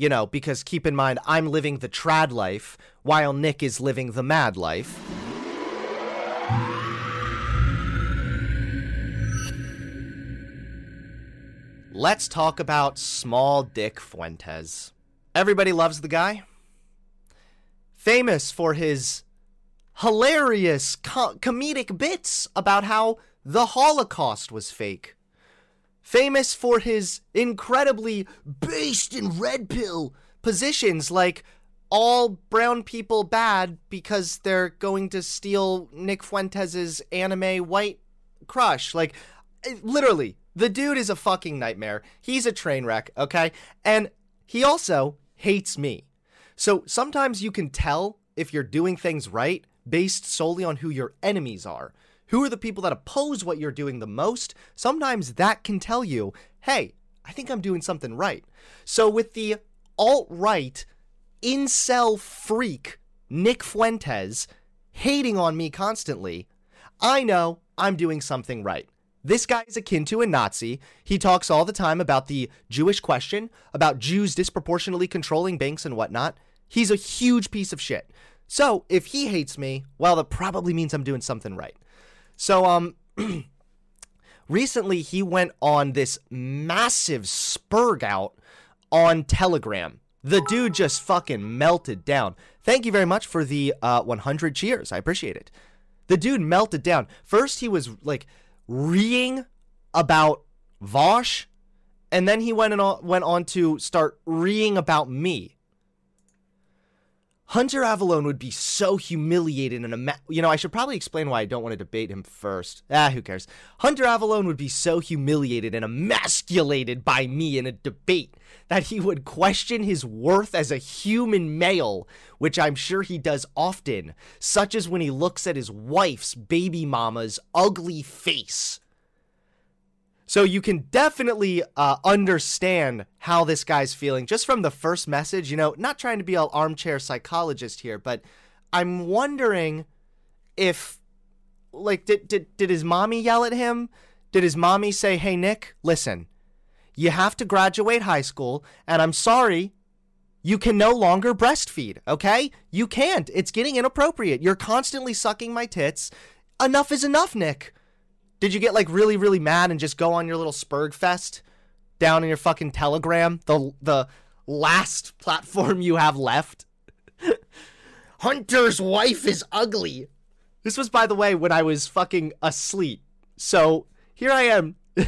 You know, because keep in mind, I'm living the trad life while Nick is living the mad life. Let's talk about Small Dick Fuentes. Everybody loves the guy. Famous for his hilarious co- comedic bits about how the Holocaust was fake. Famous for his incredibly based and red pill positions like all brown people bad because they're going to steal Nick Fuentes's anime white crush. Like eh, literally, the dude is a fucking nightmare. He's a train wreck, okay? And he also hates me. So sometimes you can tell if you're doing things right based solely on who your enemies are. Who are the people that oppose what you're doing the most? Sometimes that can tell you, hey, I think I'm doing something right. So with the alt right, incel freak, Nick Fuentes, hating on me constantly, I know I'm doing something right. This guy is akin to a Nazi. He talks all the time about the Jewish question, about Jews disproportionately controlling banks and whatnot. He's a huge piece of shit. So if he hates me, well, that probably means I'm doing something right. So, um, recently he went on this massive spurg out on Telegram. The dude just fucking melted down. Thank you very much for the uh, 100 cheers. I appreciate it. The dude melted down. First, he was like reeing about Vaush, and then he went on went on to start reeing about me. Hunter Avallone would be so humiliated and ima- you know I should probably explain why I don't want to debate him first. Ah, who cares? Hunter Avallone would be so humiliated and emasculated by me in a debate that he would question his worth as a human male, which I'm sure he does often, such as when he looks at his wife's baby mama's ugly face. So you can definitely uh, understand how this guy's feeling just from the first message. You know, not trying to be all armchair psychologist here, but I'm wondering if, like, did did did his mommy yell at him? Did his mommy say, "Hey Nick, listen, you have to graduate high school, and I'm sorry." You can no longer breastfeed, okay? You can't. It's getting inappropriate. You're constantly sucking my tits. Enough is enough, Nick. Did you get like really, really mad and just go on your little Spurg fest down in your fucking Telegram, the the last platform you have left? Hunter's wife is ugly. This was, by the way, when I was fucking asleep. So here I am,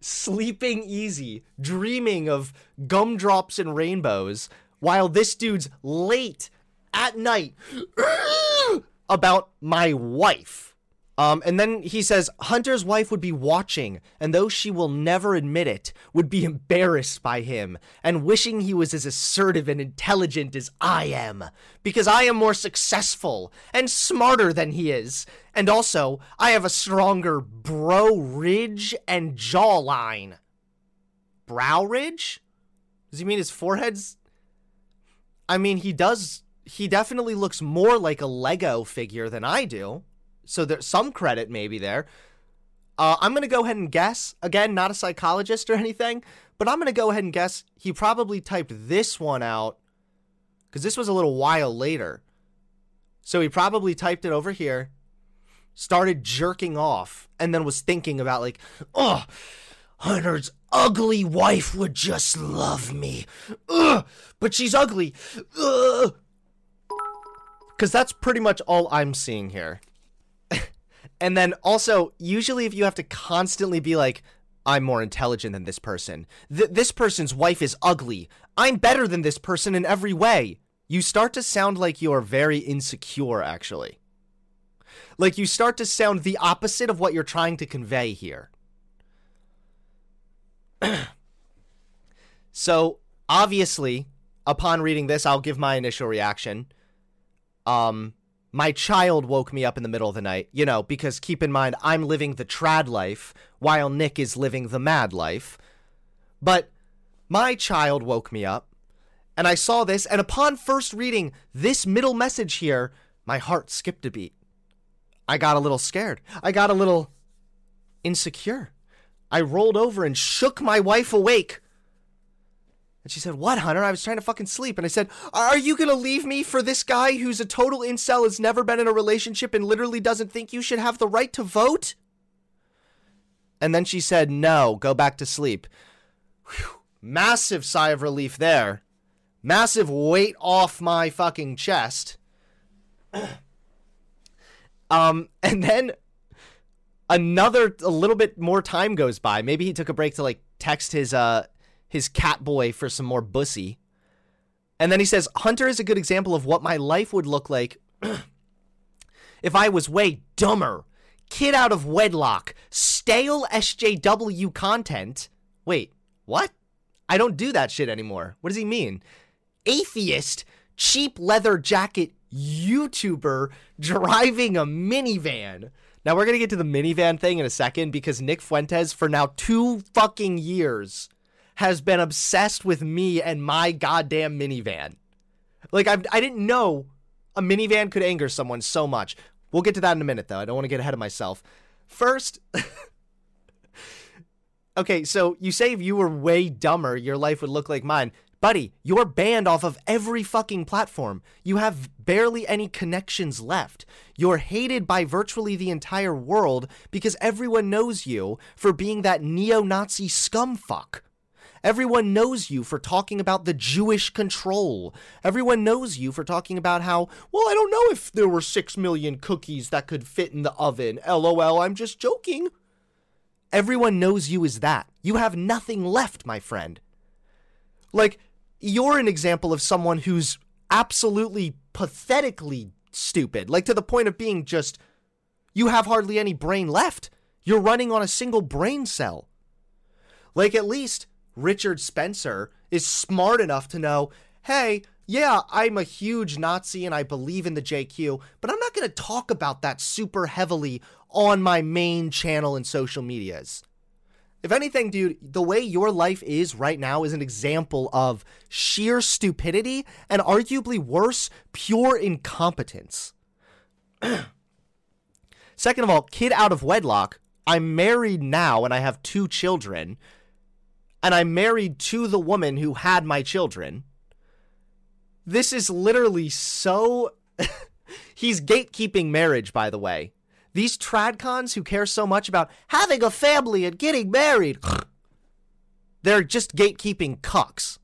sleeping easy, dreaming of gumdrops and rainbows, while this dude's late at night about my wife. Um, and then he says Hunter's wife would be watching, and though she will never admit it, would be embarrassed by him and wishing he was as assertive and intelligent as I am, because I am more successful and smarter than he is. And also, I have a stronger bro ridge and jawline. Brow ridge? Does he mean his forehead's? I mean, he does. He definitely looks more like a Lego figure than I do so there's some credit maybe there. Uh, I'm going to go ahead and guess. Again, not a psychologist or anything, but I'm going to go ahead and guess he probably typed this one out because this was a little while later. So he probably typed it over here, started jerking off, and then was thinking about, like, oh, Hunter's ugly wife would just love me. Ugh, but she's ugly. Because that's pretty much all I'm seeing here. And then also, usually if you have to constantly be like, I'm more intelligent than this person. Th- this person's wife is ugly. I'm better than this person in every way. You start to sound like you're very insecure, actually. Like you start to sound the opposite of what you're trying to convey here. so, obviously, upon reading this, I'll give my initial reaction. Um, my child woke me up in the middle of the night, you know, because keep in mind, I'm living the trad life while Nick is living the mad life. But my child woke me up, and I saw this, and upon first reading this middle message here, my heart skipped a beat. I got a little scared. I got a little insecure. I rolled over and shook my wife awake. And she said, What, Hunter? I was trying to fucking sleep. And I said, Are you going to leave me for this guy who's a total incel, has never been in a relationship, and literally doesn't think you should have the right to vote? And then she said, No, go back to sleep. Whew. Massive sigh of relief there. Massive weight off my fucking chest. um, and then another a little bit more time goes by. Maybe he took a break to like text his uh his cat boy for some more bussy. And then he says, Hunter is a good example of what my life would look like if I was way dumber. Kid out of wedlock, stale SJW content. Wait, what? I don't do that shit anymore. What does he mean? Atheist, cheap leather jacket YouTuber driving a minivan. Now we're gonna get to the minivan thing in a second because Nick Fuentes for now two fucking years has been obsessed with me and my goddamn minivan. Like I I didn't know a minivan could anger someone so much. We'll get to that in a minute though. I don't want to get ahead of myself. First Okay, so you say if you were way dumber, your life would look like mine. Buddy, you're banned off of every fucking platform. You have barely any connections left. You're hated by virtually the entire world because everyone knows you for being that neo Nazi scumfuck. Everyone knows you for talking about the Jewish control. Everyone knows you for talking about how, well, I don't know if there were six million cookies that could fit in the oven. LOL, I'm just joking. Everyone knows you as that. You have nothing left, my friend. Like, you're an example of someone who's absolutely pathetically stupid, like to the point of being just, you have hardly any brain left. You're running on a single brain cell. Like, at least Richard Spencer is smart enough to know hey, yeah, I'm a huge Nazi and I believe in the JQ, but I'm not going to talk about that super heavily on my main channel and social medias. If anything, dude, the way your life is right now is an example of sheer stupidity and arguably worse, pure incompetence. Second of all, kid out of wedlock. I'm married now and I have two children. And I'm married to the woman who had my children. This is literally so. He's gatekeeping marriage, by the way. These tradcons who care so much about having a family and getting married, they're just gatekeeping cucks.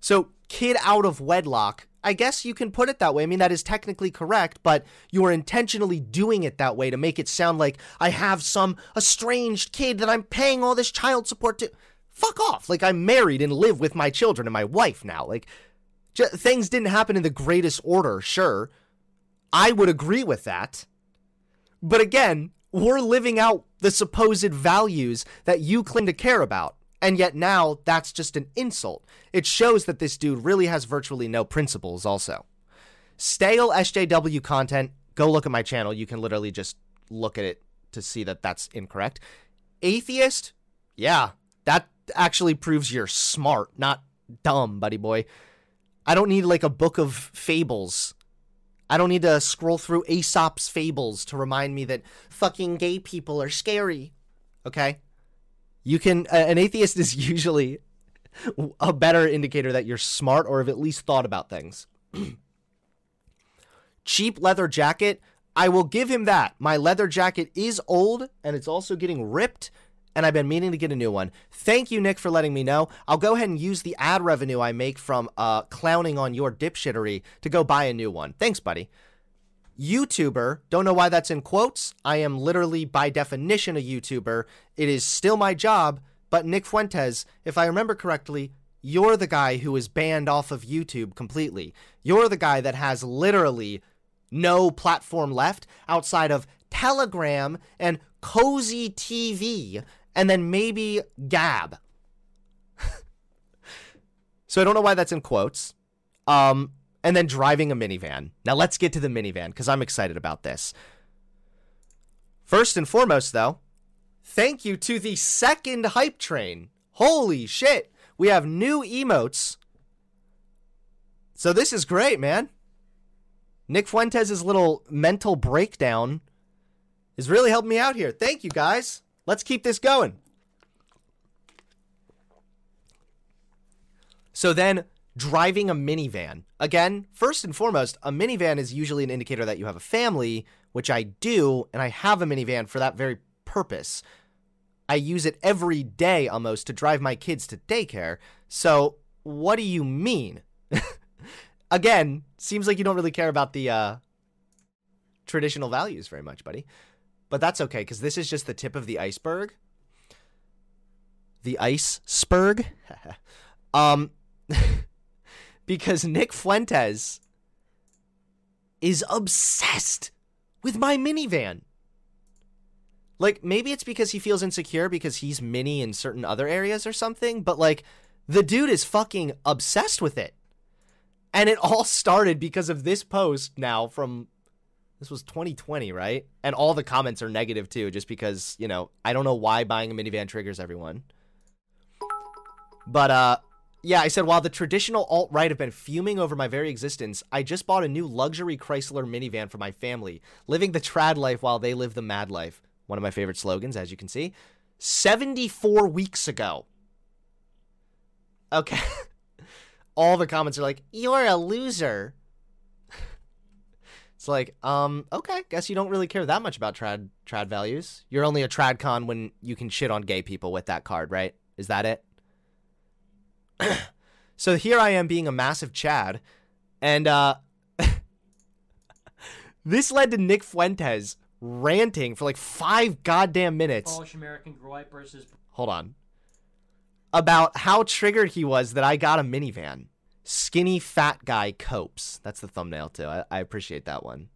So, kid out of wedlock, I guess you can put it that way. I mean, that is technically correct, but you're intentionally doing it that way to make it sound like I have some estranged kid that I'm paying all this child support to. Fuck off. Like, I'm married and live with my children and my wife now. Like, j- things didn't happen in the greatest order, sure. I would agree with that. But again, we're living out the supposed values that you claim to care about. And yet now that's just an insult. It shows that this dude really has virtually no principles, also. Stale SJW content, go look at my channel. You can literally just look at it to see that that's incorrect. Atheist, yeah, that actually proves you're smart, not dumb, buddy boy. I don't need like a book of fables I don't need to scroll through Aesop's fables to remind me that fucking gay people are scary. Okay? You can, uh, an atheist is usually a better indicator that you're smart or have at least thought about things. Cheap leather jacket. I will give him that. My leather jacket is old and it's also getting ripped and I've been meaning to get a new one. Thank you, Nick, for letting me know. I'll go ahead and use the ad revenue I make from uh, clowning on your dipshittery to go buy a new one. Thanks, buddy. YouTuber, don't know why that's in quotes. I am literally, by definition, a YouTuber. It is still my job, but Nick Fuentes, if I remember correctly, you're the guy who is banned off of YouTube completely. You're the guy that has literally no platform left outside of Telegram and Cozy TV and then maybe Gab. so I don't know why that's in quotes. Um, and then driving a minivan. Now let's get to the minivan because I'm excited about this. First and foremost, though, thank you to the second hype train. Holy shit. We have new emotes. So this is great, man. Nick Fuentes' little mental breakdown is really helping me out here. Thank you guys. Let's keep this going. So then driving a minivan. Again, first and foremost, a minivan is usually an indicator that you have a family, which I do, and I have a minivan for that very purpose. I use it every day almost to drive my kids to daycare. So, what do you mean? Again, seems like you don't really care about the uh, traditional values very much, buddy. But that's okay, because this is just the tip of the iceberg. The iceberg? um, because Nick Fuentes is obsessed with my minivan. Like, maybe it's because he feels insecure because he's mini in certain other areas or something, but like, the dude is fucking obsessed with it. And it all started because of this post now from this was 2020, right? And all the comments are negative too, just because, you know, I don't know why buying a minivan triggers everyone. But uh yeah, I said while the traditional alt-right have been fuming over my very existence, I just bought a new luxury Chrysler minivan for my family, living the trad life while they live the mad life. One of my favorite slogans, as you can see. 74 weeks ago. Okay. all the comments are like, "You're a loser." it's like, um, okay, guess you don't really care that much about trad trad values. You're only a trad con when you can shit on gay people with that card, right? Is that it? so here I am being a massive Chad, and uh, this led to Nick Fuentes ranting for like five goddamn minutes. Polish American gripe versus. Hold on about how triggered he was that I got a minivan. Skinny fat guy copes. That's the thumbnail too. I, I appreciate that one.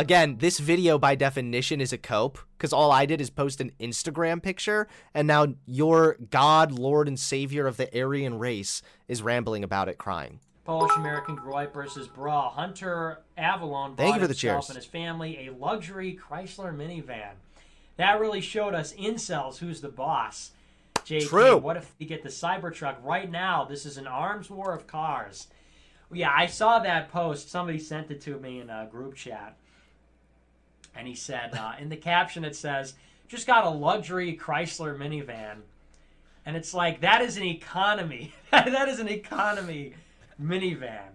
Again, this video by definition is a cope because all I did is post an Instagram picture, and now your God, Lord, and Savior of the Aryan race is rambling about it, crying. Polish American gripe versus bra. Hunter Avallone Thank you for the himself cheers. and his family a luxury Chrysler minivan. That really showed us incels who's the boss. JT, True. what if we get the Cybertruck right now? This is an arms war of cars. Yeah, I saw that post. Somebody sent it to me in a group chat. And he said, uh, in the caption, it says, just got a luxury Chrysler minivan. And it's like, that is an economy. that is an economy minivan.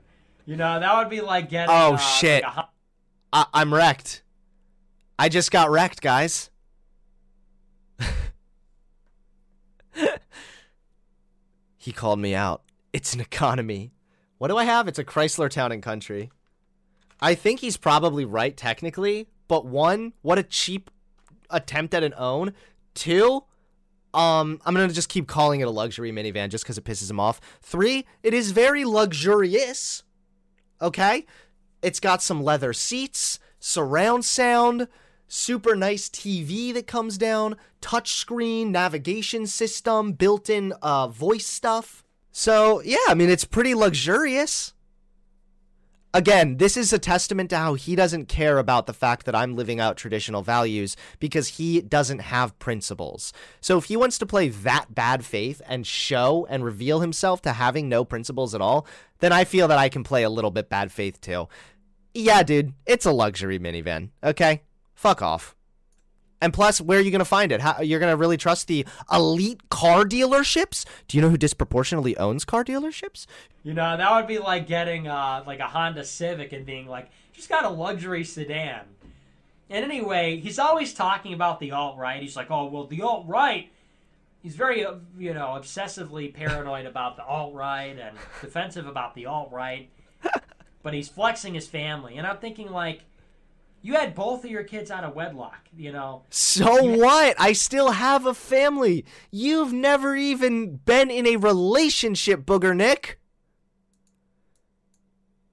You know, that would be like getting. Oh, uh, shit. Like a, I- I'm wrecked. I just got wrecked, guys. he called me out. It's an economy. What do I have? It's a Chrysler Town and Country. I think he's probably right technically, but one, what a cheap attempt at an own. Two, um, I'm gonna just keep calling it a luxury minivan just because it pisses him off. Three, it is very luxurious. Okay, it's got some leather seats, surround sound, super nice TV that comes down, touchscreen, navigation system, built-in uh, voice stuff. So yeah, I mean it's pretty luxurious. Again, this is a testament to how he doesn't care about the fact that I'm living out traditional values because he doesn't have principles. So if he wants to play that bad faith and show and reveal himself to having no principles at all, then I feel that I can play a little bit bad faith too. Yeah, dude, it's a luxury minivan, okay? Fuck off. And plus, where are you going to find it? How, you're going to really trust the elite car dealerships? Do you know who disproportionately owns car dealerships? you know, that would be like getting uh, like a Honda Civic and being like, just got a luxury sedan. And anyway, he's always talking about the alt right. He's like, oh well, the alt right. He's very, uh, you know, obsessively paranoid about the alt right and defensive about the alt right. But he's flexing his family, and I'm thinking like, you had both of your kids out of wedlock. You know, So what? I still have a family. You've never even been in a relationship, Booger Nick.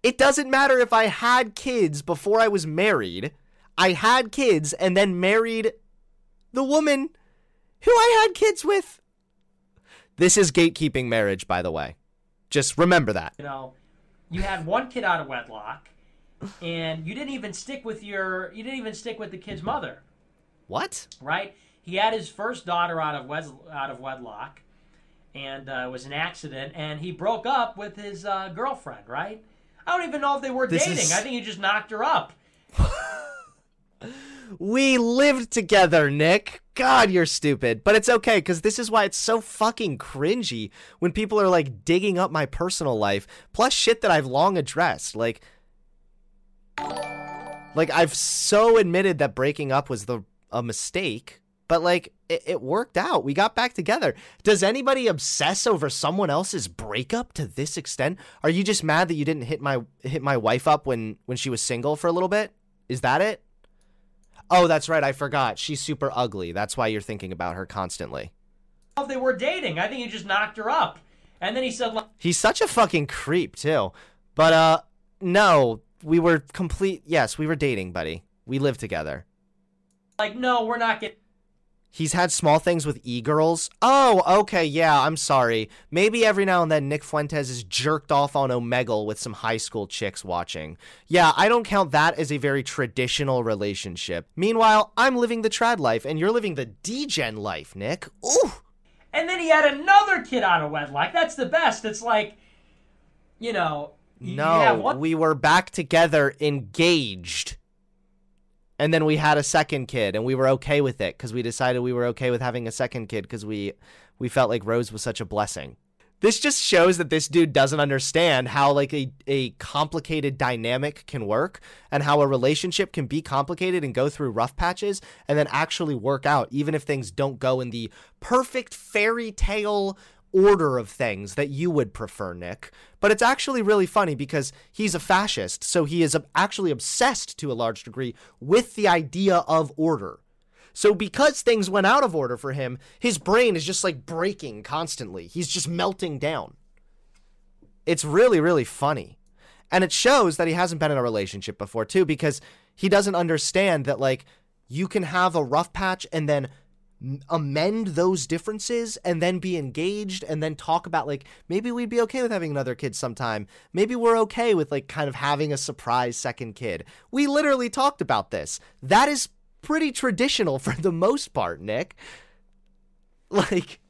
It doesn't matter if I had kids before I was married. I had kids and then married the woman who I had kids with. This is gatekeeping marriage, by the way. Just remember that. you know, you had one kid out of wedlock, and you didn't even stick with your, you didn't even stick with the kid's mother. What? right? He had his first daughter out of wed- out of wedlock, and uh, it was an accident. And he broke up with his uh, girlfriend, right? I don't even know if they were This dating. is- I think he just knocked her up. We lived together, Nick. God, you're stupid. But it's okay, because this is why it's so fucking cringy when people are like digging up my personal life, plus shit that I've long addressed. Like, like I've so admitted that breaking up was the a mistake, but like it, it worked out. We got back together. Does anybody obsess over someone else's breakup to this extent? Are you just mad that you didn't hit my hit my wife up when when she was single for a little bit? Is that it? Oh, that's right. I forgot. She's super ugly. That's why you're thinking about her constantly. If they were dating, I think he just knocked her up. And then he said, like, He's such a fucking creep, too. But, uh, no, we were complete. Yes, we were dating, buddy. We lived together. like, no, we're not getting. He's had small things with e-girls. Oh, okay, yeah, I'm sorry. Maybe every now and then Nick Fuentes is jerked off on Omegle with some high school chicks watching. Yeah, I don't count that as a very traditional relationship. Meanwhile, I'm living the trad life and you're living the degen life, Nick. Ooh. And then he had another kid out of wedlock. That's the best. It's like, you know, No, one we were back together engaged. And then we had a second kid and we were okay with it cuz we decided we were okay with having a second kid cuz we we felt like Rose was such a blessing. This just shows that this dude doesn't understand how like a, a complicated dynamic can work and how a relationship can be complicated and go through rough patches and then actually work out even if things don't go in the perfect fairy tale order of things that you would prefer, Nick. But it's actually really funny because he's a fascist, so he is um, actually obsessed to a large degree with the idea of order. So because things went out of order for him, his brain is just like breaking constantly. He's just melting down. It's really, really funny. And it shows that he hasn't been in a relationship before, too, because he doesn't understand that, like, you can have a rough patch and then amend those differences and then be engaged and then talk about, like, maybe we'd be okay with having another kid sometime. Maybe we're okay with, like, kind of having a surprise second kid. We literally talked about this. That is pretty traditional for the most part, Nick. Like,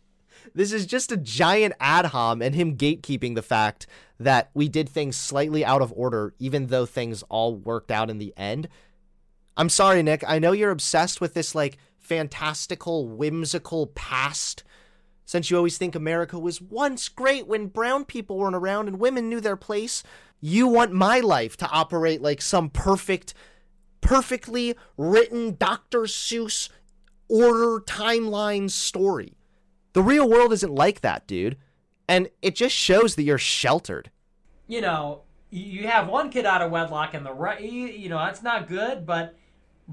this is just a giant ad hom and him gatekeeping the fact that we did things slightly out of order, even though things all worked out in the end. I'm sorry, Nick. I know you're obsessed with this, like, fantastical, whimsical past. Since you always think America was once great when brown people weren't around and women knew their place, you want my life to operate like some perfect, perfectly written Dr. Seuss order timeline story. The real world isn't like that, dude. And it just shows that you're sheltered. you know, you have one kid out of wedlock, and the right, you know, that's not good. But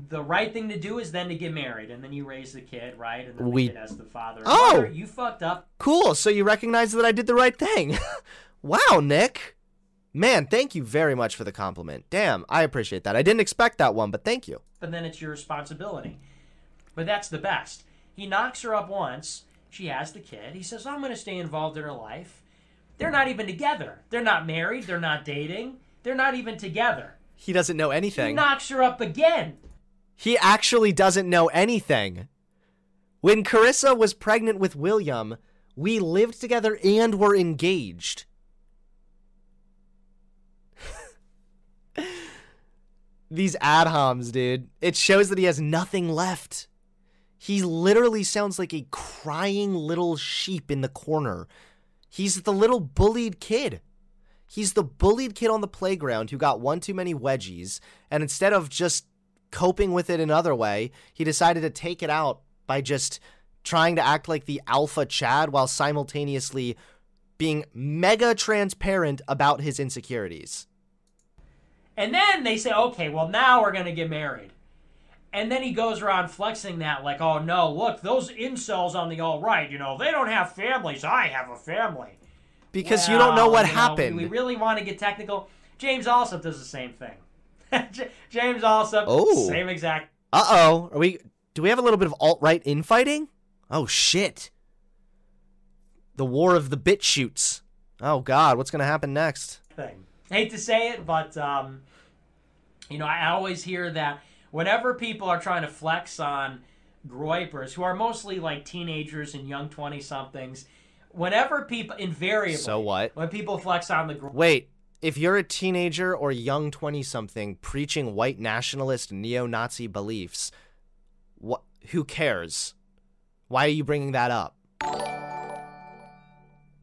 the right thing to do is then to get married, and then you raise the kid, right? And then the We- kid has the father. Oh! mother. you fucked up. Cool, so you recognize that I did the right thing. wow, Nick. Man, thank you very much for the compliment. Damn, I appreciate that. I didn't expect that one, but thank you. but then it's your responsibility. But that's the best. He knocks her up once. She has the kid. He says, I'm going to stay involved in her life. They're not even together. They're not married. They're not dating. They're not even together. He doesn't know anything. He knocks her up again. He actually doesn't know anything. When Carissa was pregnant with William, we lived together and were engaged. These ad homs, dude. It shows that he has nothing left. He literally sounds like a crying little sheep in the corner. He's the little bullied kid. He's the bullied kid on the playground who got one too many wedgies, and instead of just coping with it another way, he decided to take it out by just trying to act like the alpha Chad while simultaneously being mega transparent about his insecurities. And then they say, okay, well, now we're going to get married. And then he goes around flexing that, like, oh no, look, those incels on the all right, you know, they don't have families. I have a family. Because you don't know what you know, happened. we really want to get technical. James Allsup does the same thing. James Allsup, Oh. same exact. Uh oh. Are we do we have a little bit of alt right infighting? Oh shit. The war of the bit shoots. Oh god, what's gonna happen next? thing. Hate to say it, but um, you know, I always hear that whenever people are trying to flex on groypers, who are mostly like teenagers and young twenty somethings, whenever people invariably, So what? when people flex on the Wait, if you're a teenager or young 20 something preaching white nationalist neo Nazi beliefs, What? Who cares? Why are you bringing that up?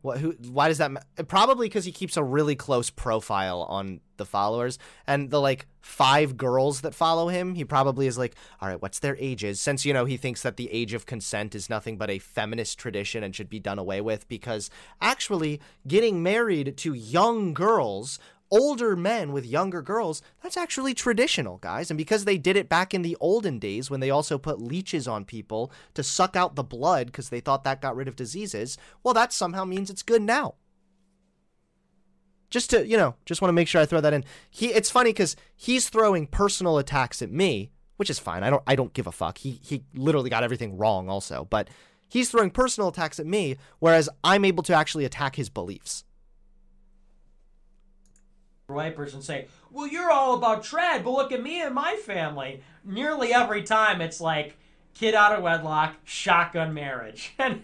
What? Who? Why does that? Ma- Probably because he keeps a really close profile on the followers and the like five girls that follow him. He probably is like, all right, what's their ages? Since you know he thinks that the age of consent is nothing but a feminist tradition and should be done away with. Because actually, getting married to young girls older men with younger girls, that's actually traditional, guys. And because they did it back in the olden days when they also put leeches on people to suck out the blood because they thought that got rid of diseases, well, that somehow means it's good now. Just to, you know, just want to make sure I throw that in. He it's funny cuz he's throwing personal attacks at me, which is fine. I don't I don't give a fuck. He he literally got everything wrong also, but he's throwing personal attacks at me whereas I'm able to actually attack his beliefs wipers and say, "Well, you're all about trad, but look at me and my family." Nearly every time, it's like kid out of wedlock, shotgun marriage, and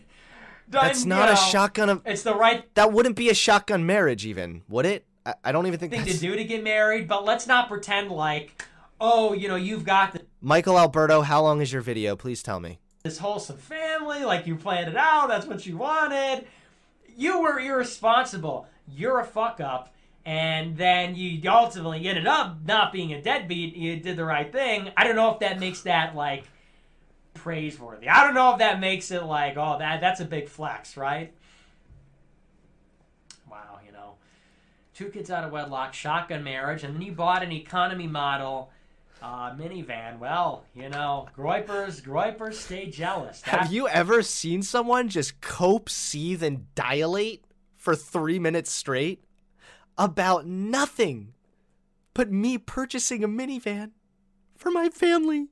that's not know, a shotgun. Of, it's the right. That wouldn't be a shotgun marriage, even would it? I, I don't even think thing that's... to do to get married. But let's not pretend like, oh, you know, you've got the. Michael Alberto, how long is your video? Please tell me. This wholesome family, like you planned it out. That's what you wanted. You were irresponsible. You're a fuck up and then you ultimately ended up not being a deadbeat. You did the right thing. I don't know if that makes that like praiseworthy. I don't know if that makes it like, oh, that that's a big flex, right? Wow, you know, two kids out of wedlock, shotgun marriage, and then you bought an economy model uh, minivan. Well, you know, Groypers, Groypers stay jealous. That... Have you ever seen someone just cope, seethe, and dilate for three minutes straight? About nothing but me purchasing a minivan for my family.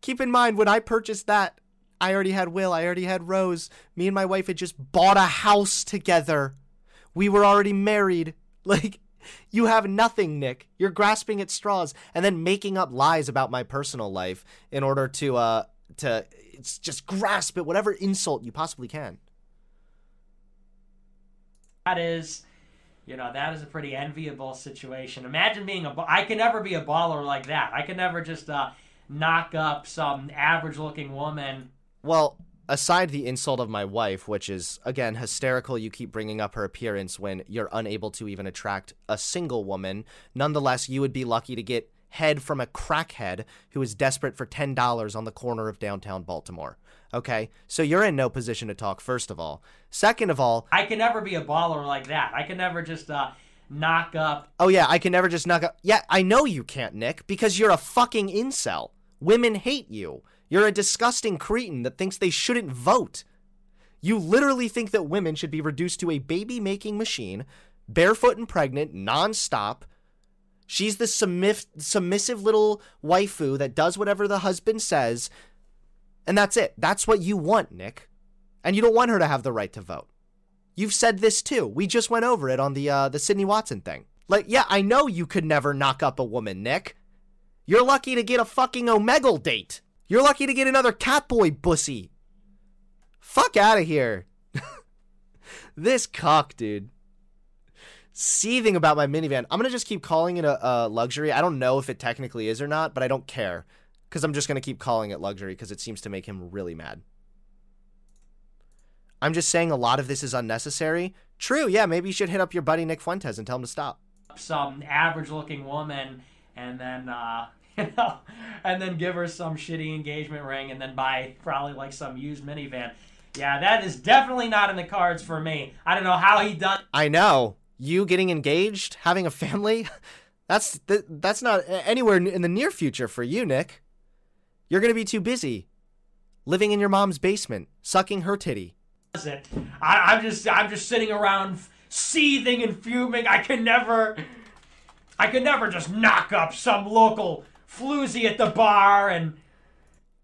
Keep in mind, when I purchased that, I already had Will, I already had Rose. Me and my wife had just bought a house together. We were already married. Like, you have nothing, Nick. You're grasping at straws and then making up lies about my personal life in order to, uh, to just grasp at whatever insult you possibly can. That is you know that is a pretty enviable situation. Imagine being a. I can never be a baller like that. I can never just uh, knock up some average-looking woman. Well, aside the insult of my wife, which is again hysterical, you keep bringing up her appearance when you're unable to even attract a single woman. Nonetheless, you would be lucky to get head from a crackhead who is desperate for ten dollars on the corner of downtown Baltimore. Okay, so you're in no position to talk. First of all, second of all, I can never be a baller like that. I can never just uh, knock up. Oh yeah, I can never just knock up. Yeah, I know you can't, Nick, because you're a fucking incel. Women hate you. You're a disgusting cretin that thinks they shouldn't vote. You literally think that women should be reduced to a baby making machine, barefoot and pregnant, nonstop. She's the submissive little waifu that does whatever the husband says, and that's it. That's what you want, Nick. And you don't want her to have the right to vote. You've said this too. We just went over it on the uh, the Sydney Watson thing. Like, yeah, I know you could never knock up a woman, Nick. You're lucky to get a fucking Omegle date. You're lucky to get another Catboy bussy. Fuck out of here. this cock, dude. Seething about my minivan. I'm gonna just keep calling it a, a luxury. I don't know if it technically is or not, but I don't care because I'm just going to keep calling it luxury because it seems to make him really mad. I'm just saying a lot of this is unnecessary. True, yeah, maybe you should hit up your buddy Nick Fuentes and tell him to stop. Some average-looking woman, and then uh, you know, and then give her some shitty engagement ring, and then buy probably like some used minivan. Yeah, that is definitely not in the cards for me. I don't know how he done. I know you getting engaged, having a family. That's that's not anywhere in the near future for you, Nick. You're going to be too busy living in your mom's basement, sucking her titty. I, am just I'm just sitting around seething and fuming. I can never I could never just knock up some local floozy at the bar and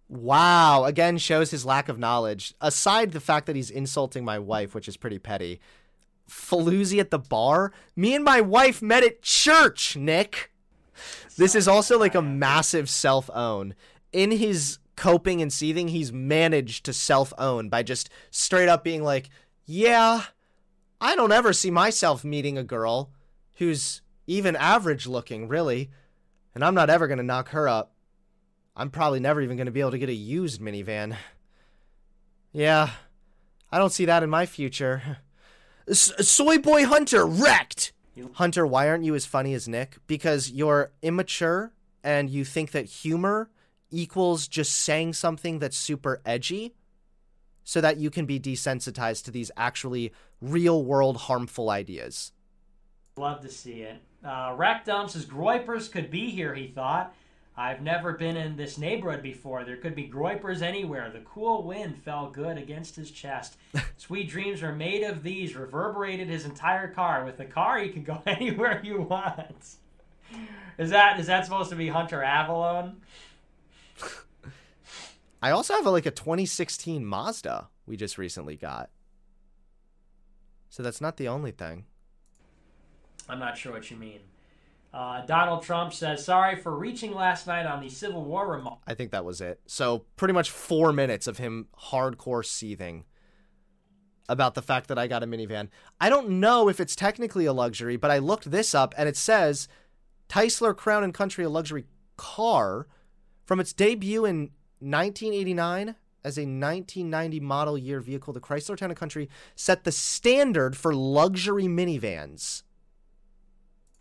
Wow, again shows his lack of knowledge. Aside the fact that he's insulting my wife, which is pretty petty. Floozy at the bar? Me and my wife met at church, Nick. This is also like a massive self own in his coping and seething, he's managed to self own by just straight up being like, yeah, I don't ever see myself meeting a girl who's even average looking, really, and I'm not ever going to knock her up. I'm probably never even going to be able to get a used minivan. Yeah, I don't see that in my future. S- Soy Boy Hunter wrecked! Hunter, why aren't you as funny as Nick? Because you're immature and you think that humor equals just saying something that's super edgy so that you can be desensitized to these actually real world harmful ideas. Love to see it. Uh, Rectum says Groypers could be here, he thought. I've never been in this neighborhood before. There could be Groypers anywhere. The cool wind fell good against his chest. Sweet dreams are made of these, reverberated his entire car. With the car, you can go anywhere you want. Is that is that supposed to be Hunter Avallone? I also have a, like a 2016 Mazda we just recently got. So that's not the only thing. I'm not sure what you mean. Uh, Donald Trump says, sorry for reaching last night on the Civil War remote. I think that was it. So pretty much four minutes of him hardcore seething about the fact that I got a minivan. I don't know if it's technically a luxury, but I looked this up and it says Chrysler Town and Country, a luxury car, from its debut in 1989 as a 1990 model year vehicle, the Chrysler Town Country set the standard for luxury minivans.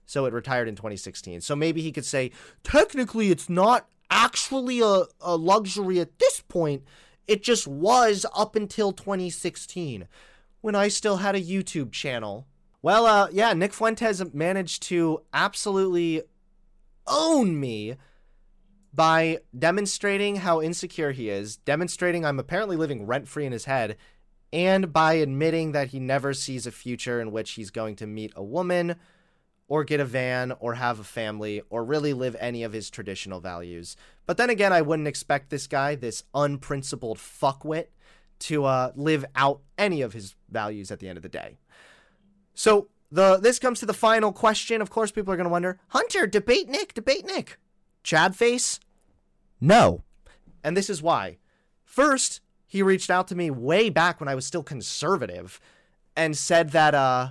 So it retired in 2016. So maybe he could say, technically, it's not actually a, a luxury at this point. It just was up until 2016 when I still had a YouTube channel. Well, uh, yeah, Nick Fuentes managed to absolutely own me by demonstrating how insecure he is, demonstrating I'm apparently living rent free in his head, and by admitting that he never sees a future in which he's going to meet a woman or get a van or have a family or really live any of his traditional values. But then again, I wouldn't expect this guy, this unprincipled fuckwit, to uh, live out any of his values at the end of the day. So the this comes to the final question. Of course, people are going to wonder, Hunter, debate Nick, debate Nick. Chad face? No. And this is why. First, he reached out to me way back when I was still conservative and said that uh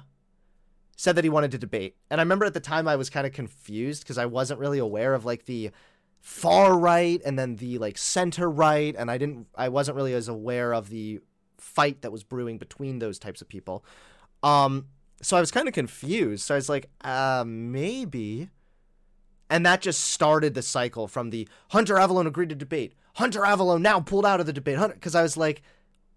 said that he wanted to debate. And I remember at the time I was kind of confused because I wasn't really aware of like the far right and then the like center right and I didn't I wasn't really as aware of the fight that was brewing between those types of people. Um so I was kind of confused. So I was like, uh maybe and that just started the cycle from the Hunter Avallone agreed to debate. Hunter Avallone now pulled out of the debate. Because I was like,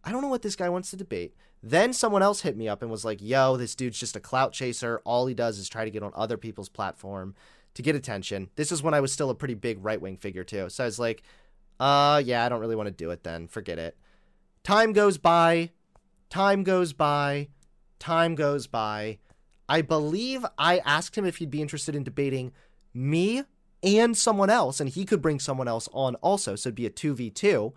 I don't know what this guy wants to debate. Then someone else hit me up and was like, yo, this dude's just a clout chaser. All he does is try to get on other people's platform to get attention. This is when I was still a pretty big right wing figure, too. So I was like, uh, yeah, I don't really want to do it then. Forget it. Time goes by. Time goes by. Time goes by. I believe I asked him if he'd be interested in debating me and someone else, and he could bring someone else on also. So it'd be a 2v2.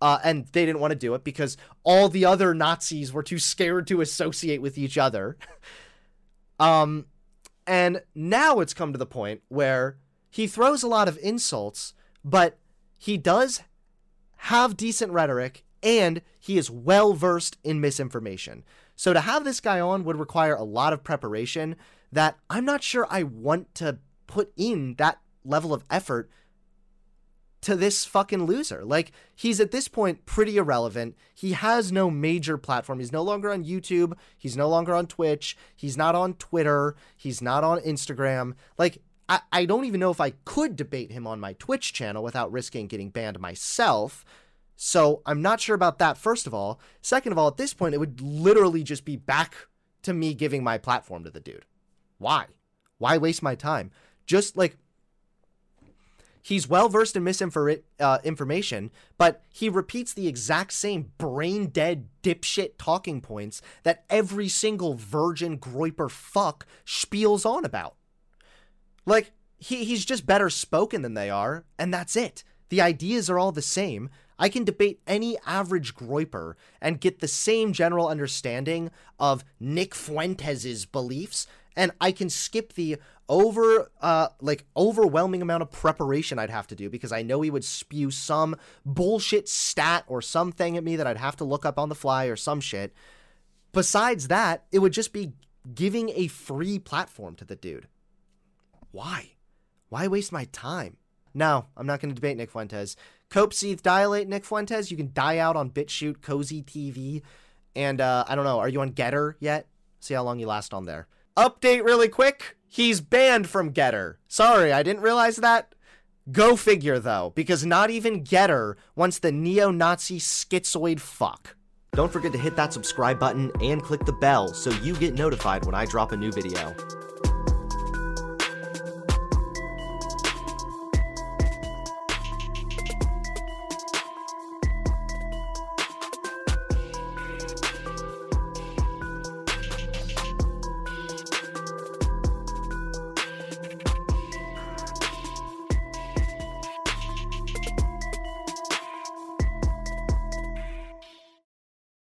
Uh, and they didn't want to do it because all the other Nazis were too scared to associate with each other. um, and now it's come to the point where he throws a lot of insults, but he does have decent rhetoric and he is well versed in misinformation. So to have this guy on would require a lot of preparation that I'm not sure I want to put in that level of effort to this fucking loser. Like, he's at this point pretty irrelevant. He has no major platform. He's no longer on YouTube. He's no longer on Twitch. He's not on Twitter. He's not on Instagram. Like, I, I don't even know if I could debate him on my Twitch channel without risking getting banned myself. So I'm not sure about that, first of all. Second of all, at this point, it would literally just be back to me giving my platform to the dude. Why? Why waste my time? Just like he's well versed in misinformation, uh, but he repeats the exact same brain dead dipshit talking points that every single virgin groyper fuck spiels on about. Like, he, he's just better spoken than they are, and that's it. The ideas are all the same. I can debate any average groyper and get the same general understanding of Nick Fuentes' beliefs, and I can skip the over uh like overwhelming amount of preparation I'd have to do because I know he would spew some bullshit stat or something at me that I'd have to look up on the fly or some shit. Besides that, it would just be giving a free platform to the dude. Why? Why waste my time? no, I'm not going to debate Nick Fuentes. Cope, seethe, dilate, Nick Fuentes. You can die out on BitChute, Cozy TV, and uh, I don't know. Are you on GETTR yet? See how long you last on there. Update really quick. He's banned from GETTR. Sorry, I didn't realize that. Go figure though, because not even GETTR wants the neo-Nazi schizoid fuck. Don't forget to hit that subscribe button and click the bell so you get notified when I drop a new video.